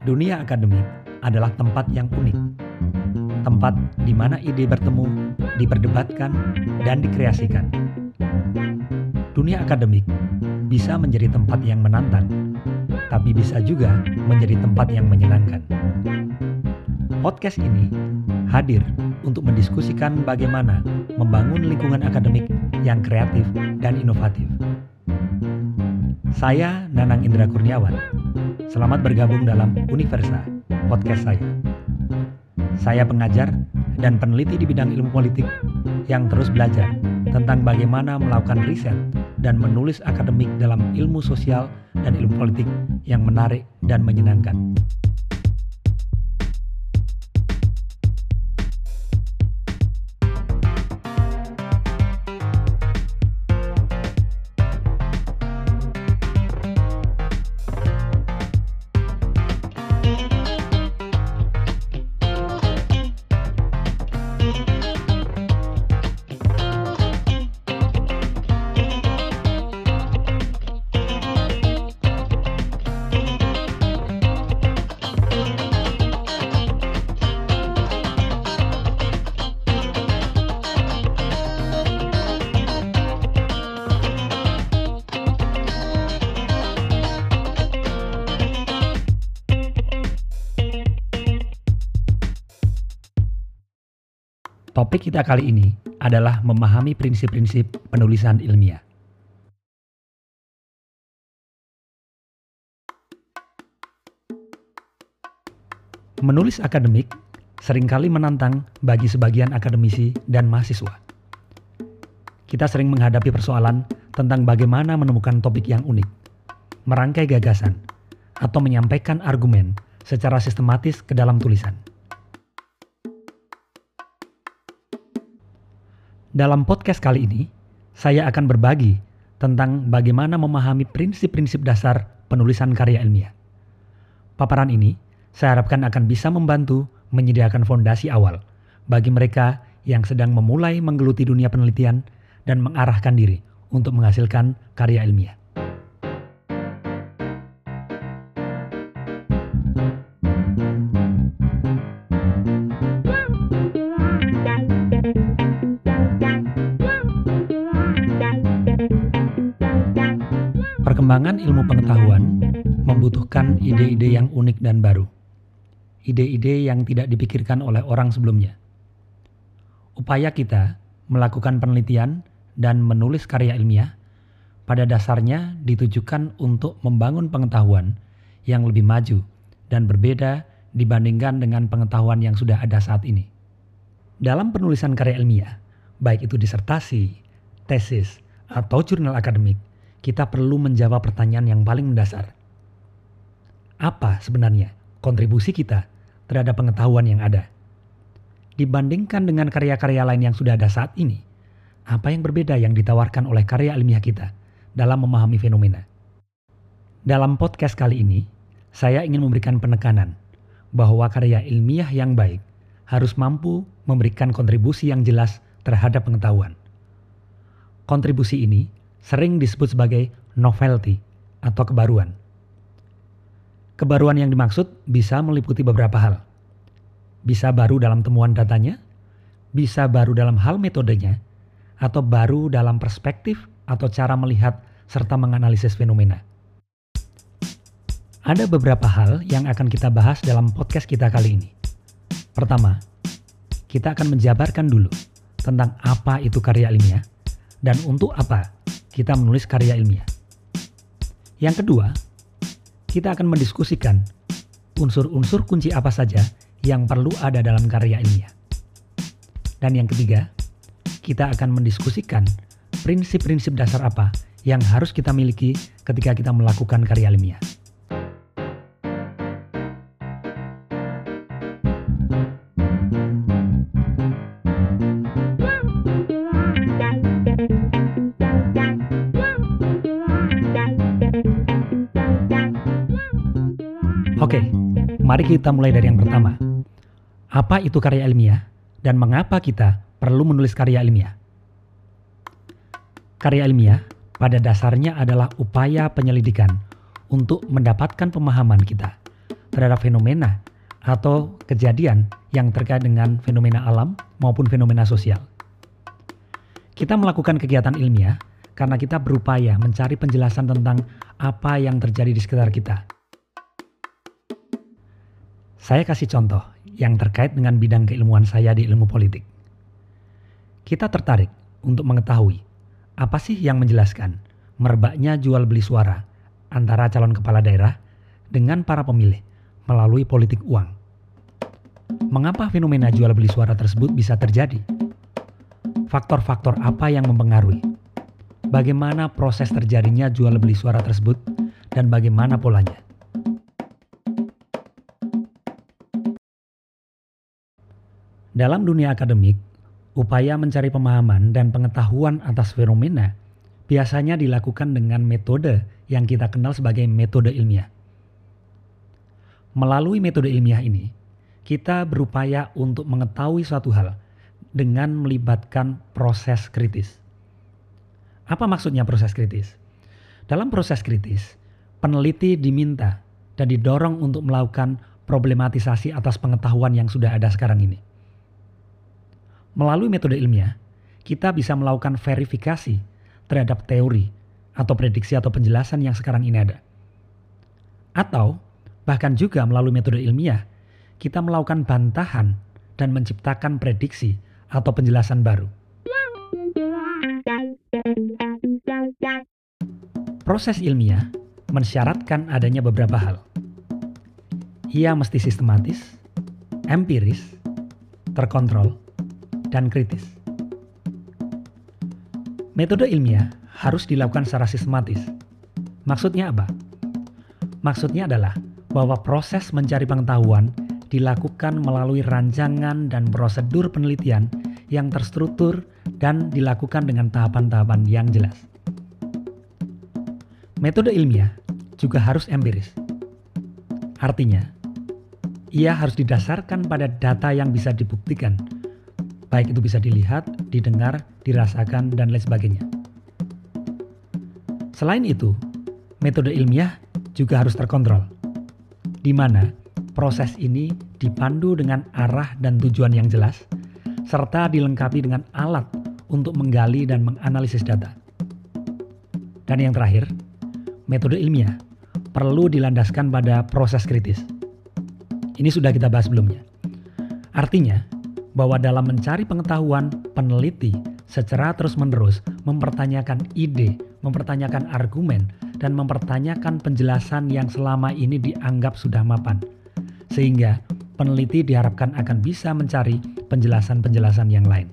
Dunia akademik adalah tempat yang unik. Tempat di mana ide bertemu, diperdebatkan, dan dikreasikan. Dunia akademik bisa menjadi tempat yang menantang, tapi bisa juga menjadi tempat yang menyenangkan. Podcast ini hadir untuk mendiskusikan bagaimana membangun lingkungan akademik yang kreatif dan inovatif. Saya Nanang Indra Kurniawan. Selamat bergabung dalam Universa, podcast saya. Saya pengajar dan peneliti di bidang ilmu politik yang terus belajar tentang bagaimana melakukan riset dan menulis akademik dalam ilmu sosial dan ilmu politik yang menarik dan menyenangkan. Topik kita kali ini adalah memahami prinsip-prinsip penulisan ilmiah. Menulis akademik sering kali menantang bagi sebagian akademisi dan mahasiswa. Kita sering menghadapi persoalan tentang bagaimana menemukan topik yang unik, merangkai gagasan, atau menyampaikan argumen secara sistematis ke dalam tulisan. Dalam podcast kali ini, saya akan berbagi tentang bagaimana memahami prinsip-prinsip dasar penulisan karya ilmiah. Paparan ini saya harapkan akan bisa membantu menyediakan fondasi awal bagi mereka yang sedang memulai menggeluti dunia penelitian dan mengarahkan diri untuk menghasilkan karya ilmiah. Perkembangan ilmu pengetahuan membutuhkan ide-ide yang unik dan baru. Ide-ide yang tidak dipikirkan oleh orang sebelumnya. Upaya kita melakukan penelitian dan menulis karya ilmiah pada dasarnya ditujukan untuk membangun pengetahuan yang lebih maju dan berbeda dibandingkan dengan pengetahuan yang sudah ada saat ini. Dalam penulisan karya ilmiah, baik itu disertasi, tesis, atau jurnal akademik, kita perlu menjawab pertanyaan yang paling mendasar. Apa sebenarnya kontribusi kita terhadap pengetahuan yang ada? Dibandingkan dengan karya-karya lain yang sudah ada saat ini, apa yang berbeda yang ditawarkan oleh karya ilmiah kita dalam memahami fenomena? Dalam podcast kali ini, saya ingin memberikan penekanan bahwa karya ilmiah yang baik harus mampu memberikan kontribusi yang jelas terhadap pengetahuan. Kontribusi ini sering disebut sebagai novelty atau kebaruan. Kebaruan yang dimaksud bisa meliputi beberapa hal. Bisa baru dalam temuan datanya, bisa baru dalam hal metodenya, atau baru dalam perspektif atau cara melihat serta menganalisis fenomena. Ada beberapa hal yang akan kita bahas dalam podcast kita kali ini. Pertama, kita akan menjabarkan dulu tentang apa itu karya ilmiah dan untuk apa kita menulis karya ilmiah. Yang kedua, kita akan mendiskusikan unsur-unsur kunci apa saja yang perlu ada dalam karya ilmiah. Dan yang ketiga, kita akan mendiskusikan prinsip-prinsip dasar apa yang harus kita miliki ketika kita melakukan karya ilmiah. Mari kita mulai dari yang pertama. Apa itu karya ilmiah dan mengapa kita perlu menulis karya ilmiah? Karya ilmiah pada dasarnya adalah upaya penyelidikan untuk mendapatkan pemahaman kita terhadap fenomena atau kejadian yang terkait dengan fenomena alam maupun fenomena sosial. Kita melakukan kegiatan ilmiah karena kita berupaya mencari penjelasan tentang apa yang terjadi di sekitar kita. Saya kasih contoh yang terkait dengan bidang keilmuan saya di ilmu politik. Kita tertarik untuk mengetahui apa sih yang menjelaskan merebaknya jual beli suara antara calon kepala daerah dengan para pemilih melalui politik uang. Mengapa fenomena jual beli suara tersebut bisa terjadi? Faktor-faktor apa yang mempengaruhi? Bagaimana proses terjadinya jual beli suara tersebut dan bagaimana polanya? Dalam dunia akademik, upaya mencari pemahaman dan pengetahuan atas fenomena biasanya dilakukan dengan metode yang kita kenal sebagai metode ilmiah. Melalui metode ilmiah ini, kita berupaya untuk mengetahui suatu hal dengan melibatkan proses kritis. Apa maksudnya proses kritis? Dalam proses kritis, peneliti diminta dan didorong untuk melakukan problematisasi atas pengetahuan yang sudah ada sekarang ini. Melalui metode ilmiah, kita bisa melakukan verifikasi terhadap teori atau prediksi atau penjelasan yang sekarang ini ada. Atau Bahkan juga melalui metode ilmiah, kita melakukan bantahan dan menciptakan prediksi atau penjelasan baru. Proses ilmiah mensyaratkan adanya beberapa hal. Ia mesti sistematis, empiris, terkontrol, dan kritis. Metode ilmiah harus dilakukan secara sistematis. Maksudnya apa? Maksudnya adalah bahwa proses mencari pengetahuan dilakukan melalui rancangan dan prosedur penelitian yang terstruktur dan dilakukan dengan tahapan-tahapan yang jelas. Metode ilmiah juga harus empiris. Artinya, ia harus didasarkan pada data yang bisa dibuktikan, baik itu bisa dilihat, didengar, dirasakan, dan lain sebagainya. Selain itu, metode ilmiah juga harus terkontrol di mana proses ini dipandu dengan arah dan tujuan yang jelas, serta dilengkapi dengan alat untuk menggali dan menganalisis data. Dan yang terakhir, metode ilmiah perlu dilandaskan pada proses kritis. Ini sudah kita bahas sebelumnya. Artinya, bahwa dalam mencari pengetahuan, peneliti secara terus-menerus mempertanyakan ide, mempertanyakan argumen, dan mempertanyakan penjelasan yang selama ini dianggap sudah mapan. Sehingga peneliti diharapkan akan bisa mencari penjelasan-penjelasan yang lain.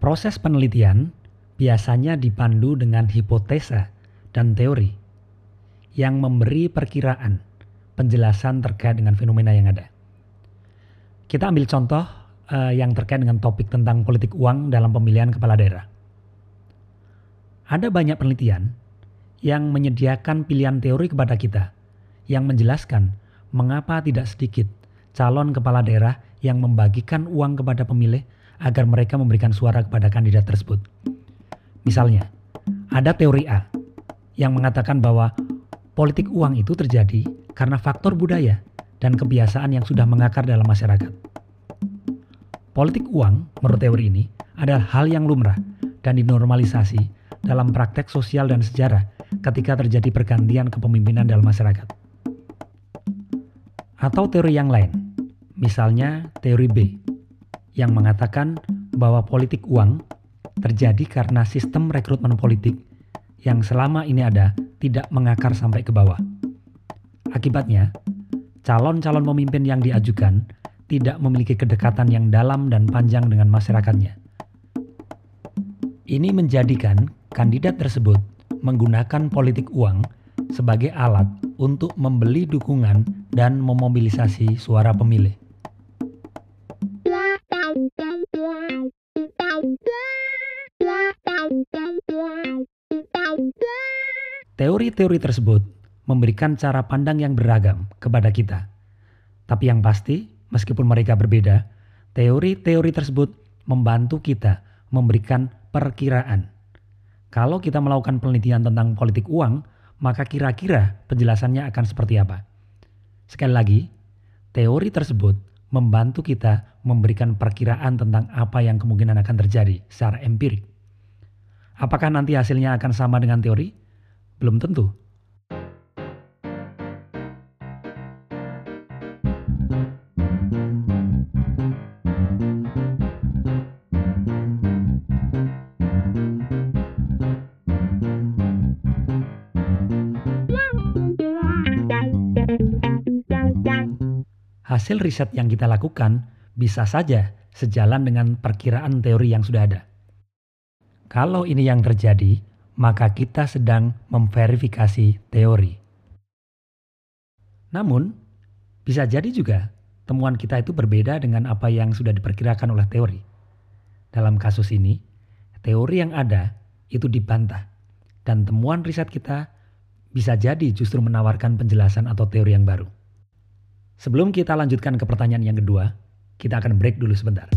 Proses penelitian biasanya dipandu dengan hipotesa dan teori yang memberi perkiraan penjelasan terkait dengan fenomena yang ada. Kita ambil contoh uh, yang terkait dengan topik tentang politik uang dalam pemilihan kepala daerah. Ada banyak penelitian yang menyediakan pilihan teori kepada kita yang menjelaskan mengapa tidak sedikit calon kepala daerah yang membagikan uang kepada pemilih agar mereka memberikan suara kepada kandidat tersebut. Misalnya, ada teori A yang mengatakan bahwa politik uang itu terjadi karena faktor budaya dan kebiasaan yang sudah mengakar dalam masyarakat. Politik uang, menurut teori ini, adalah hal yang lumrah dan dinormalisasi dalam praktek sosial dan sejarah ketika terjadi pergantian kepemimpinan dalam masyarakat. Atau teori yang lain, misalnya teori B, yang mengatakan bahwa politik uang terjadi karena sistem rekrutmen politik yang selama ini ada tidak mengakar sampai ke bawah. Akibatnya, calon-calon pemimpin yang diajukan tidak memiliki kedekatan yang dalam dan panjang dengan masyarakatnya. Ini menjadikan kandidat tersebut menggunakan politik uang sebagai alat untuk membeli dukungan dan memobilisasi suara pemilih. Teori-teori tersebut memberikan cara pandang yang beragam kepada kita. Tapi yang pasti, meskipun mereka berbeda, teori-teori tersebut membantu kita memberikan perkiraan. Kalau kita melakukan penelitian tentang politik uang, maka kira-kira penjelasannya akan seperti apa? Sekali lagi, teori tersebut membantu kita memberikan perkiraan tentang apa yang kemungkinan akan terjadi secara empirik. Apakah nanti hasilnya akan sama dengan teori? Belum tentu. hasil riset yang kita lakukan bisa saja sejalan dengan perkiraan teori yang sudah ada. Kalau ini yang terjadi, maka kita sedang memverifikasi teori. Namun, bisa jadi juga temuan kita itu berbeda dengan apa yang sudah diperkirakan oleh teori. Dalam kasus ini, teori yang ada itu dibantah, dan temuan riset kita bisa jadi justru menawarkan penjelasan atau teori yang baru. Sebelum kita lanjutkan ke pertanyaan yang kedua, kita akan break dulu sebentar.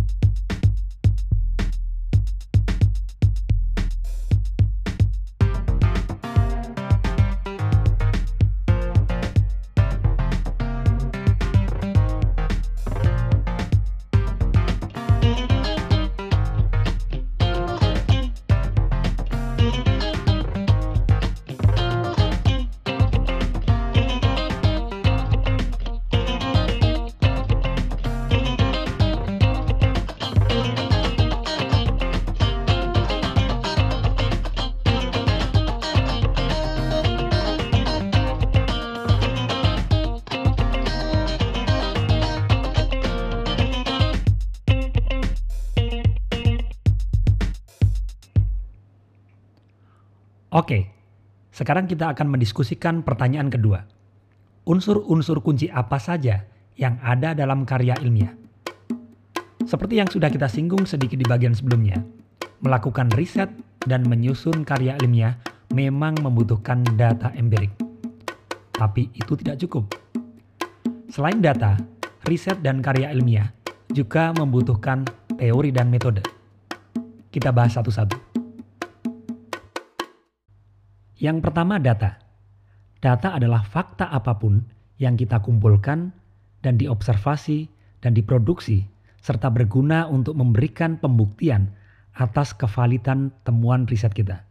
Oke, sekarang kita akan mendiskusikan pertanyaan kedua. Unsur-unsur kunci apa saja yang ada dalam karya ilmiah? Seperti yang sudah kita singgung sedikit di bagian sebelumnya, melakukan riset dan menyusun karya ilmiah memang membutuhkan data empirik. Tapi itu tidak cukup. Selain data, riset dan karya ilmiah juga membutuhkan teori dan metode. Kita bahas satu-satu. Yang pertama data. Data adalah fakta apa pun yang kita kumpulkan dan diobservasi dan diproduksi serta berguna untuk memberikan pembuktian atas kevalitan temuan riset kita.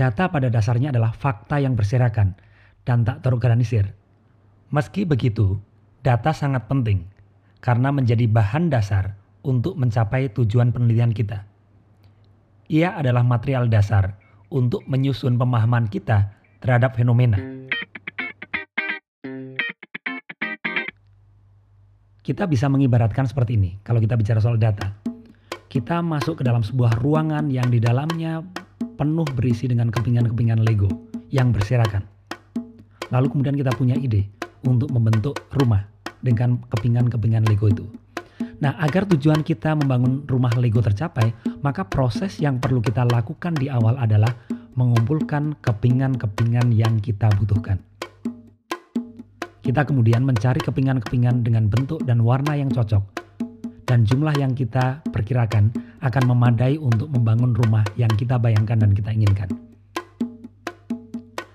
Data pada dasarnya adalah fakta yang berserakan dan tak terorganisir. Meski begitu, data sangat penting karena menjadi bahan dasar untuk mencapai tujuan penelitian kita. Ia adalah material dasar untuk menyusun pemahaman kita terhadap fenomena. Kita bisa mengibaratkan seperti ini kalau kita bicara soal data. Kita masuk ke dalam sebuah ruangan yang di dalamnya penuh berisi dengan kepingan-kepingan Lego yang berserakan. Lalu kemudian kita punya ide untuk membentuk rumah dengan kepingan-kepingan Lego itu. Nah, agar tujuan kita membangun rumah Lego tercapai, maka proses yang perlu kita lakukan di awal adalah mengumpulkan kepingan-kepingan yang kita butuhkan. Kita kemudian mencari kepingan-kepingan dengan bentuk dan warna yang cocok, dan jumlah yang kita perkirakan akan memadai untuk membangun rumah yang kita bayangkan dan kita inginkan.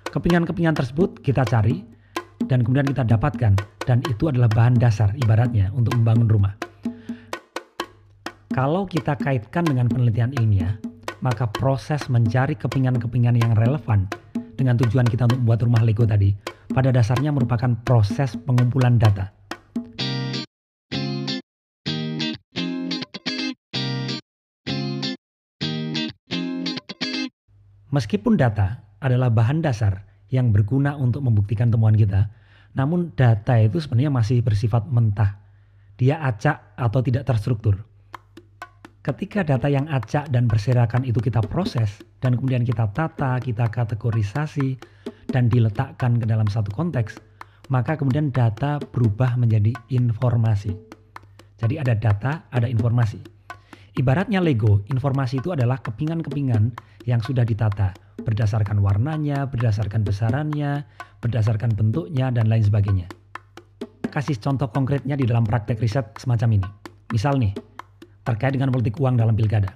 Kepingan-kepingan tersebut kita cari dan kemudian kita dapatkan, dan itu adalah bahan dasar ibaratnya untuk membangun rumah. Kalau kita kaitkan dengan penelitian ilmiah, maka proses mencari kepingan-kepingan yang relevan dengan tujuan kita untuk membuat rumah Lego tadi, pada dasarnya merupakan proses pengumpulan data. Meskipun data adalah bahan dasar yang berguna untuk membuktikan temuan kita, namun data itu sebenarnya masih bersifat mentah. Dia acak atau tidak terstruktur. Ketika data yang acak dan berserakan itu kita proses dan kemudian kita tata, kita kategorisasi dan diletakkan ke dalam satu konteks, maka kemudian data berubah menjadi informasi. Jadi ada data, ada informasi. Ibaratnya Lego, informasi itu adalah kepingan-kepingan yang sudah ditata berdasarkan warnanya, berdasarkan besarannya, berdasarkan bentuknya, dan lain sebagainya. Kasih contoh konkretnya di dalam praktek riset semacam ini. Misal nih, terkait dengan politik uang dalam pilkada.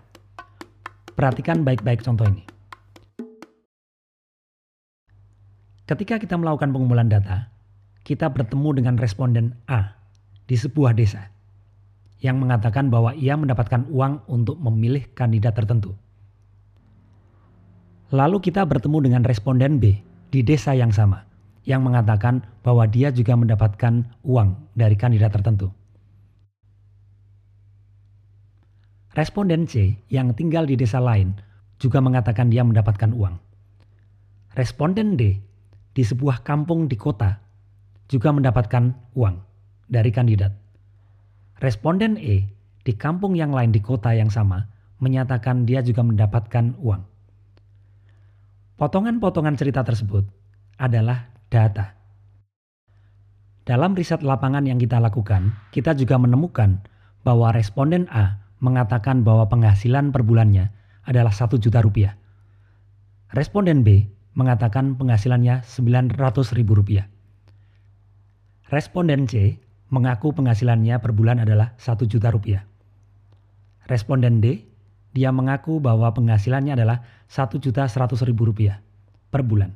Perhatikan baik-baik contoh ini. Ketika kita melakukan pengumpulan data, kita bertemu dengan responden A di sebuah desa yang mengatakan bahwa ia mendapatkan uang untuk memilih kandidat tertentu. Lalu kita bertemu dengan responden B di desa yang sama yang mengatakan bahwa dia juga mendapatkan uang dari kandidat tertentu. Responden C yang tinggal di desa lain juga mengatakan dia mendapatkan uang. Responden D di sebuah kampung di kota juga mendapatkan uang dari kandidat. Responden E di kampung yang lain di kota yang sama menyatakan dia juga mendapatkan uang. Potongan-potongan cerita tersebut adalah data. Dalam riset lapangan yang kita lakukan, kita juga menemukan bahwa responden A mengatakan bahwa penghasilan per bulannya adalah 1 juta rupiah. Responden B mengatakan penghasilannya 900 ribu rupiah. Responden C mengaku penghasilannya per bulan adalah 1 juta rupiah. Responden D, dia mengaku bahwa penghasilannya adalah 1 juta 100 ribu rupiah per bulan.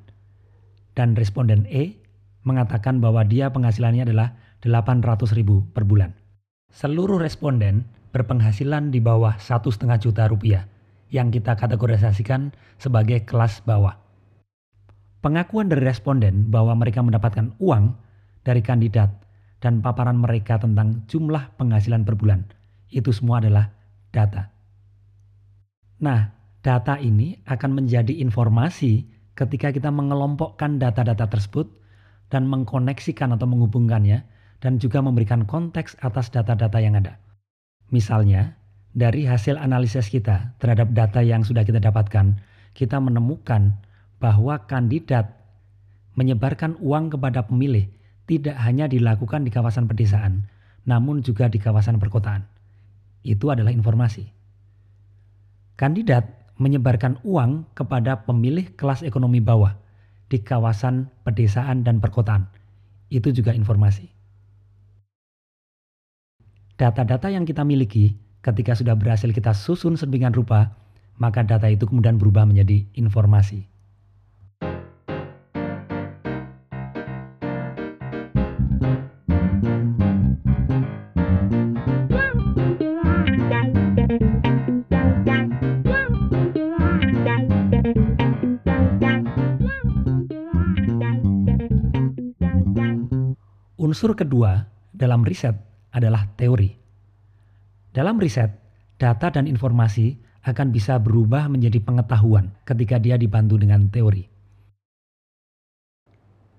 Dan responden E mengatakan bahwa dia penghasilannya adalah 800 ribu per bulan. Seluruh responden berpenghasilan di bawah satu setengah juta rupiah yang kita kategorisasikan sebagai kelas bawah. Pengakuan dari responden bahwa mereka mendapatkan uang dari kandidat dan paparan mereka tentang jumlah penghasilan per bulan itu semua adalah data. Nah, data ini akan menjadi informasi ketika kita mengelompokkan data-data tersebut dan mengkoneksikan atau menghubungkannya dan juga memberikan konteks atas data-data yang ada. Misalnya, dari hasil analisis kita terhadap data yang sudah kita dapatkan, kita menemukan bahwa kandidat menyebarkan uang kepada pemilih tidak hanya dilakukan di kawasan pedesaan, namun juga di kawasan perkotaan. Itu adalah informasi. Kandidat menyebarkan uang kepada pemilih kelas ekonomi bawah di kawasan pedesaan dan perkotaan. Itu juga informasi. Data-data yang kita miliki ketika sudah berhasil kita susun sedemikian rupa, maka data itu kemudian berubah menjadi informasi. Unsur kedua dalam riset adalah teori. Dalam riset, data dan informasi akan bisa berubah menjadi pengetahuan ketika dia dibantu dengan teori.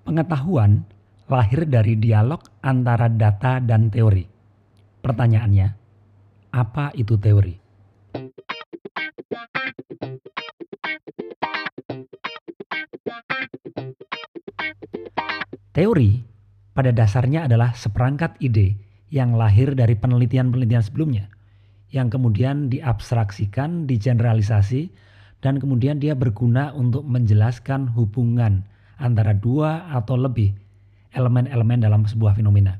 Pengetahuan lahir dari dialog antara data dan teori. Pertanyaannya, apa itu teori? Teori pada dasarnya adalah seperangkat ide yang lahir dari penelitian-penelitian sebelumnya yang kemudian diabstraksikan, digeneralisasi dan kemudian dia berguna untuk menjelaskan hubungan antara dua atau lebih elemen-elemen dalam sebuah fenomena.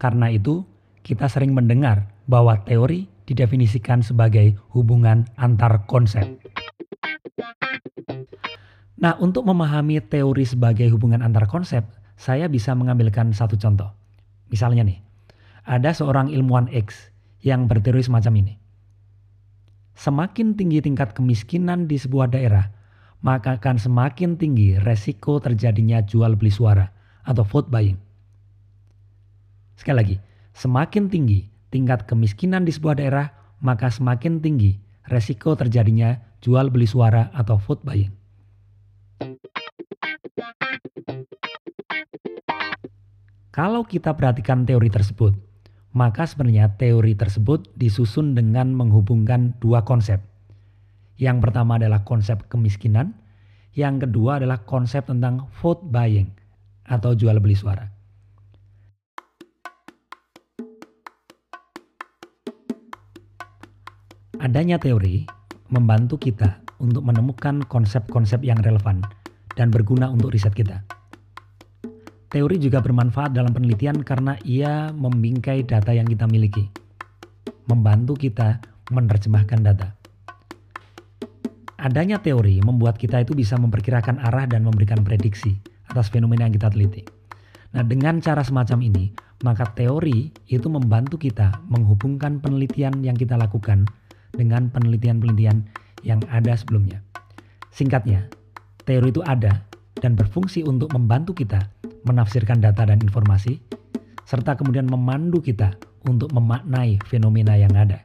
Karena itu, kita sering mendengar bahwa teori didefinisikan sebagai hubungan antar konsep. Nah, untuk memahami teori sebagai hubungan antar konsep, saya bisa mengambilkan satu contoh. Misalnya nih, ada seorang ilmuwan X yang berteori semacam ini. Semakin tinggi tingkat kemiskinan di sebuah daerah, maka akan semakin tinggi resiko terjadinya jual beli suara atau vote buying. Sekali lagi, semakin tinggi tingkat kemiskinan di sebuah daerah, maka semakin tinggi resiko terjadinya jual beli suara atau vote buying. Kalau kita perhatikan teori tersebut, maka sebenarnya teori tersebut disusun dengan menghubungkan dua konsep. Yang pertama adalah konsep kemiskinan, yang kedua adalah konsep tentang vote buying atau jual beli suara. Adanya teori membantu kita untuk menemukan konsep-konsep yang relevan dan berguna untuk riset kita. Teori juga bermanfaat dalam penelitian karena ia membingkai data yang kita miliki. membantu kita menerjemahkan data. Adanya teori membuat kita itu bisa memperkirakan arah dan memberikan prediksi atas fenomena yang kita teliti. Nah, dengan cara semacam ini, maka teori itu membantu kita menghubungkan penelitian yang kita lakukan dengan penelitian-penelitian yang ada sebelumnya. Singkatnya, teori itu ada dan berfungsi untuk membantu kita menafsirkan data dan informasi, serta kemudian memandu kita untuk memaknai fenomena yang ada.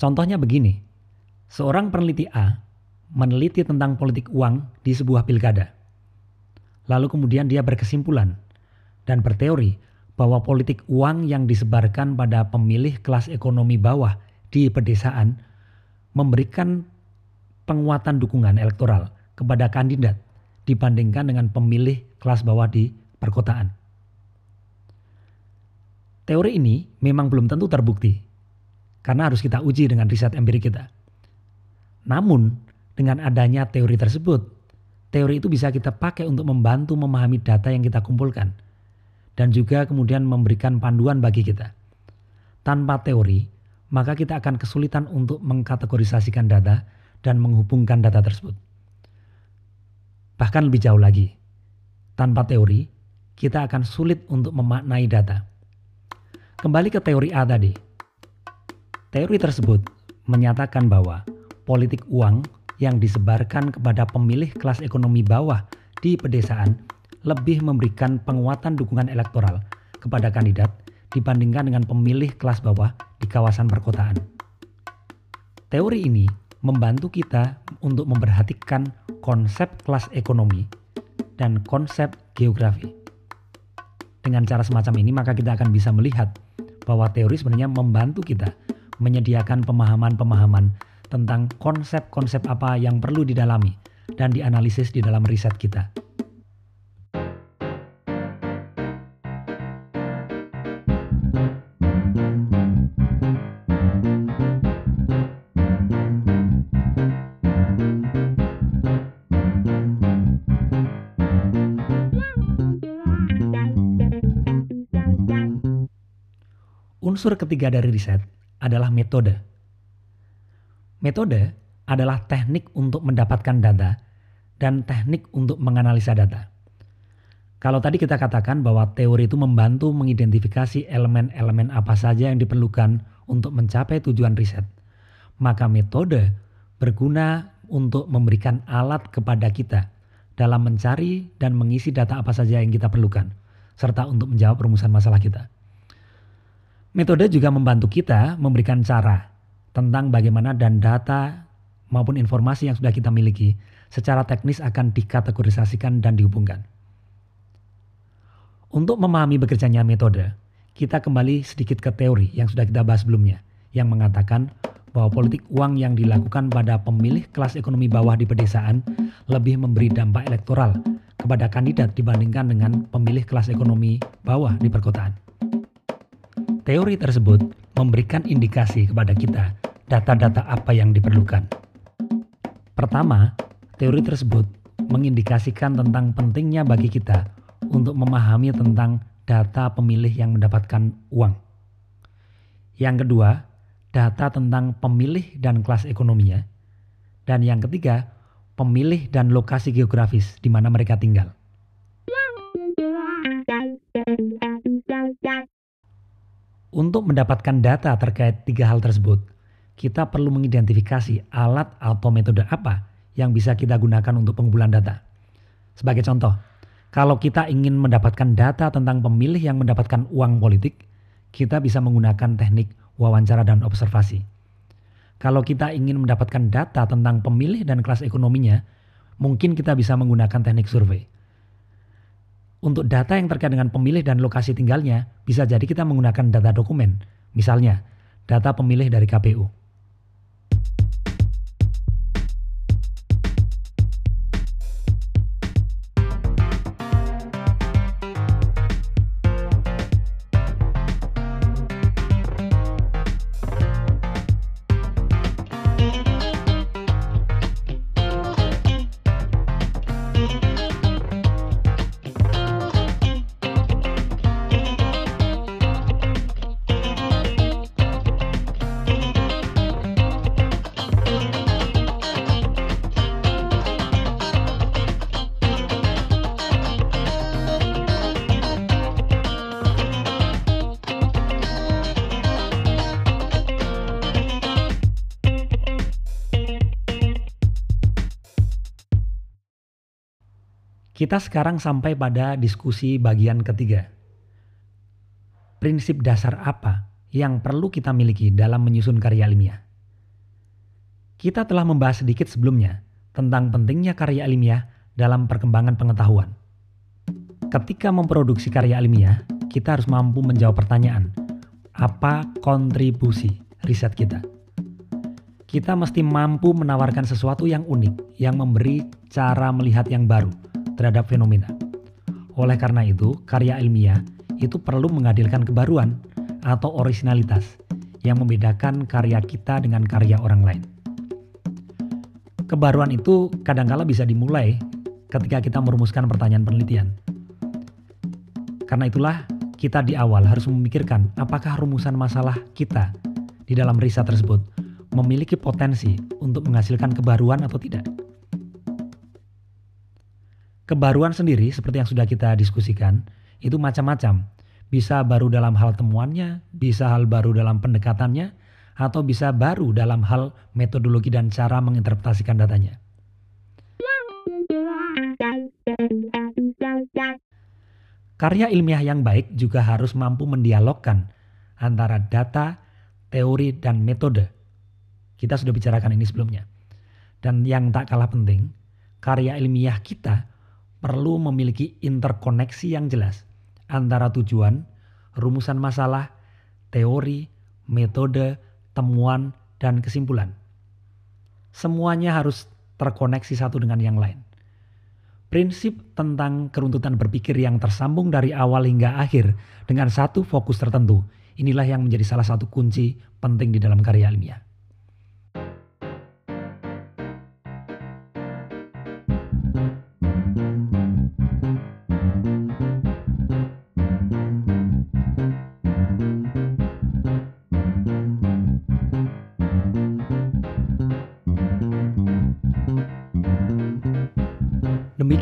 Contohnya begini, seorang peneliti A meneliti tentang politik uang di sebuah pilkada. Lalu kemudian dia berkesimpulan dan berteori bahwa politik uang yang disebarkan pada pemilih kelas ekonomi bawah di pedesaan memberikan penguatan dukungan elektoral kepada kandidat dibandingkan dengan pemilih kelas bawah di perkotaan. Teori ini memang belum tentu terbukti, karena harus kita uji dengan riset empirik kita. Namun, dengan adanya teori tersebut, teori itu bisa kita pakai untuk membantu memahami data yang kita kumpulkan dan juga kemudian memberikan panduan bagi kita. Tanpa teori, maka kita akan kesulitan untuk mengkategorisasikan data dan menghubungkan data tersebut. Bahkan lebih jauh lagi, tanpa teori, kita akan sulit untuk memaknai data. Kembali ke teori A tadi, Teori tersebut menyatakan bahwa politik uang yang disebarkan kepada pemilih kelas ekonomi bawah di pedesaan lebih memberikan penguatan dukungan elektoral kepada kandidat dibandingkan dengan pemilih kelas bawah di kawasan perkotaan. Teori ini membantu kita untuk memperhatikan konsep kelas ekonomi dan konsep geografi. Dengan cara semacam ini, maka kita akan bisa melihat bahwa teori sebenarnya membantu kita menyediakan pemahaman-pemahaman tentang konsep-konsep apa yang perlu didalami dan dianalisis di dalam riset kita. Unsur ketiga dari riset adalah metode. Metode adalah teknik untuk mendapatkan data dan teknik untuk menganalisa data. Kalau tadi kita katakan bahwa teori itu membantu mengidentifikasi elemen-elemen apa saja yang diperlukan untuk mencapai tujuan riset, maka metode berguna untuk memberikan alat kepada kita dalam mencari dan mengisi data apa saja yang kita perlukan, serta untuk menjawab perumusan masalah kita. Metode juga membantu kita memberikan cara tentang bagaimana dan data maupun informasi yang sudah kita miliki secara teknis akan dikategorisasikan dan dihubungkan. Untuk memahami bekerjanya metode, kita kembali sedikit ke teori yang sudah kita bahas sebelumnya, yang mengatakan bahwa politik uang yang dilakukan pada pemilih kelas ekonomi bawah di pedesaan lebih memberi dampak elektoral kepada kandidat dibandingkan dengan pemilih kelas ekonomi bawah di perkotaan. Teori tersebut memberikan indikasi kepada kita data-data apa yang diperlukan. Pertama, teori tersebut mengindikasikan tentang pentingnya bagi kita untuk memahami tentang data pemilih yang mendapatkan uang. Yang kedua, data tentang pemilih dan kelas ekonominya. Dan yang ketiga, pemilih dan lokasi geografis di mana mereka tinggal. Untuk mendapatkan data terkait tiga hal tersebut, kita perlu mengidentifikasi alat atau metode apa yang bisa kita gunakan untuk pengumpulan data. Sebagai contoh, kalau kita ingin mendapatkan data tentang pemilih yang mendapatkan uang politik, kita bisa menggunakan teknik wawancara dan observasi. Kalau kita ingin mendapatkan data tentang pemilih dan kelas ekonominya, mungkin kita bisa menggunakan teknik survei. Untuk data yang terkait dengan pemilih dan lokasi tinggalnya, bisa jadi kita menggunakan data dokumen. Misalnya, data pemilih dari KPU. Kita sekarang sampai pada diskusi bagian ketiga. Prinsip dasar apa yang perlu kita miliki dalam menyusun karya ilmiah? Kita telah membahas sedikit sebelumnya tentang pentingnya karya ilmiah dalam perkembangan pengetahuan. Ketika memproduksi karya ilmiah, kita harus mampu menjawab pertanyaan, apa kontribusi riset kita? Kita mesti mampu menawarkan sesuatu yang unik, yang memberi cara melihat yang baru, terhadap fenomena. Oleh karena itu, karya ilmiah itu perlu menghadirkan kebaruan atau originalitas yang membedakan karya kita dengan karya orang lain. Kebaruan itu kadangkala bisa dimulai ketika kita merumuskan pertanyaan penelitian. Karena itulah kita di awal harus memikirkan apakah rumusan masalah kita di dalam riset tersebut memiliki potensi untuk menghasilkan kebaruan atau tidak. Kebaruan sendiri seperti yang sudah kita diskusikan itu macam-macam. Bisa baru dalam hal temuannya, bisa hal baru dalam pendekatannya, atau bisa baru dalam hal metodologi dan cara menginterpretasikan datanya. Karya ilmiah yang baik juga harus mampu mendialogkan antara data, teori, dan metode. Kita sudah bicarakan ini sebelumnya. Dan yang tak kalah penting, karya ilmiah kita perlu memiliki interkoneksi yang jelas antara tujuan, rumusan masalah, teori, metode, temuan, dan kesimpulan. Semuanya harus terkoneksi satu dengan yang lain. Prinsip tentang keruntutan berpikir yang tersambung dari awal hingga akhir dengan satu fokus tertentu, inilah yang menjadi salah satu kunci penting di dalam karya ilmiah.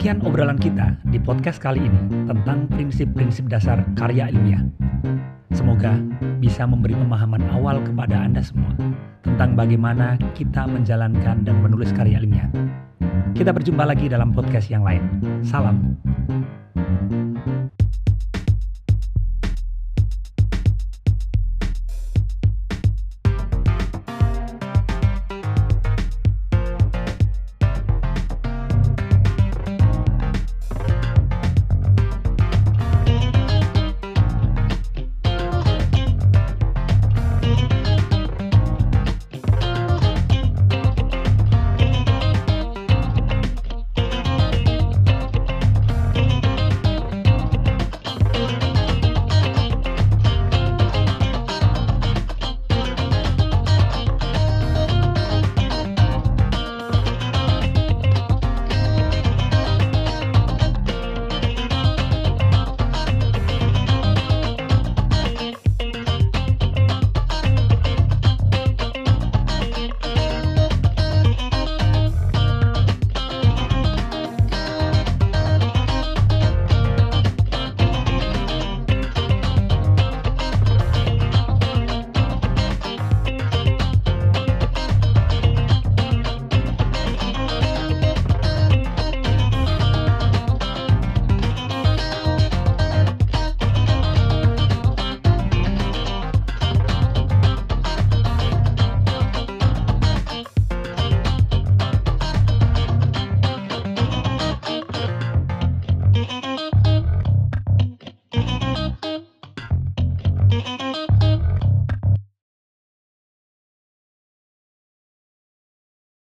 Demikian obrolan kita di podcast kali ini tentang prinsip-prinsip dasar karya ilmiah. Semoga bisa memberi pemahaman awal kepada Anda semua tentang bagaimana kita menjalankan dan menulis karya ilmiah. Kita berjumpa lagi dalam podcast yang lain. Salam.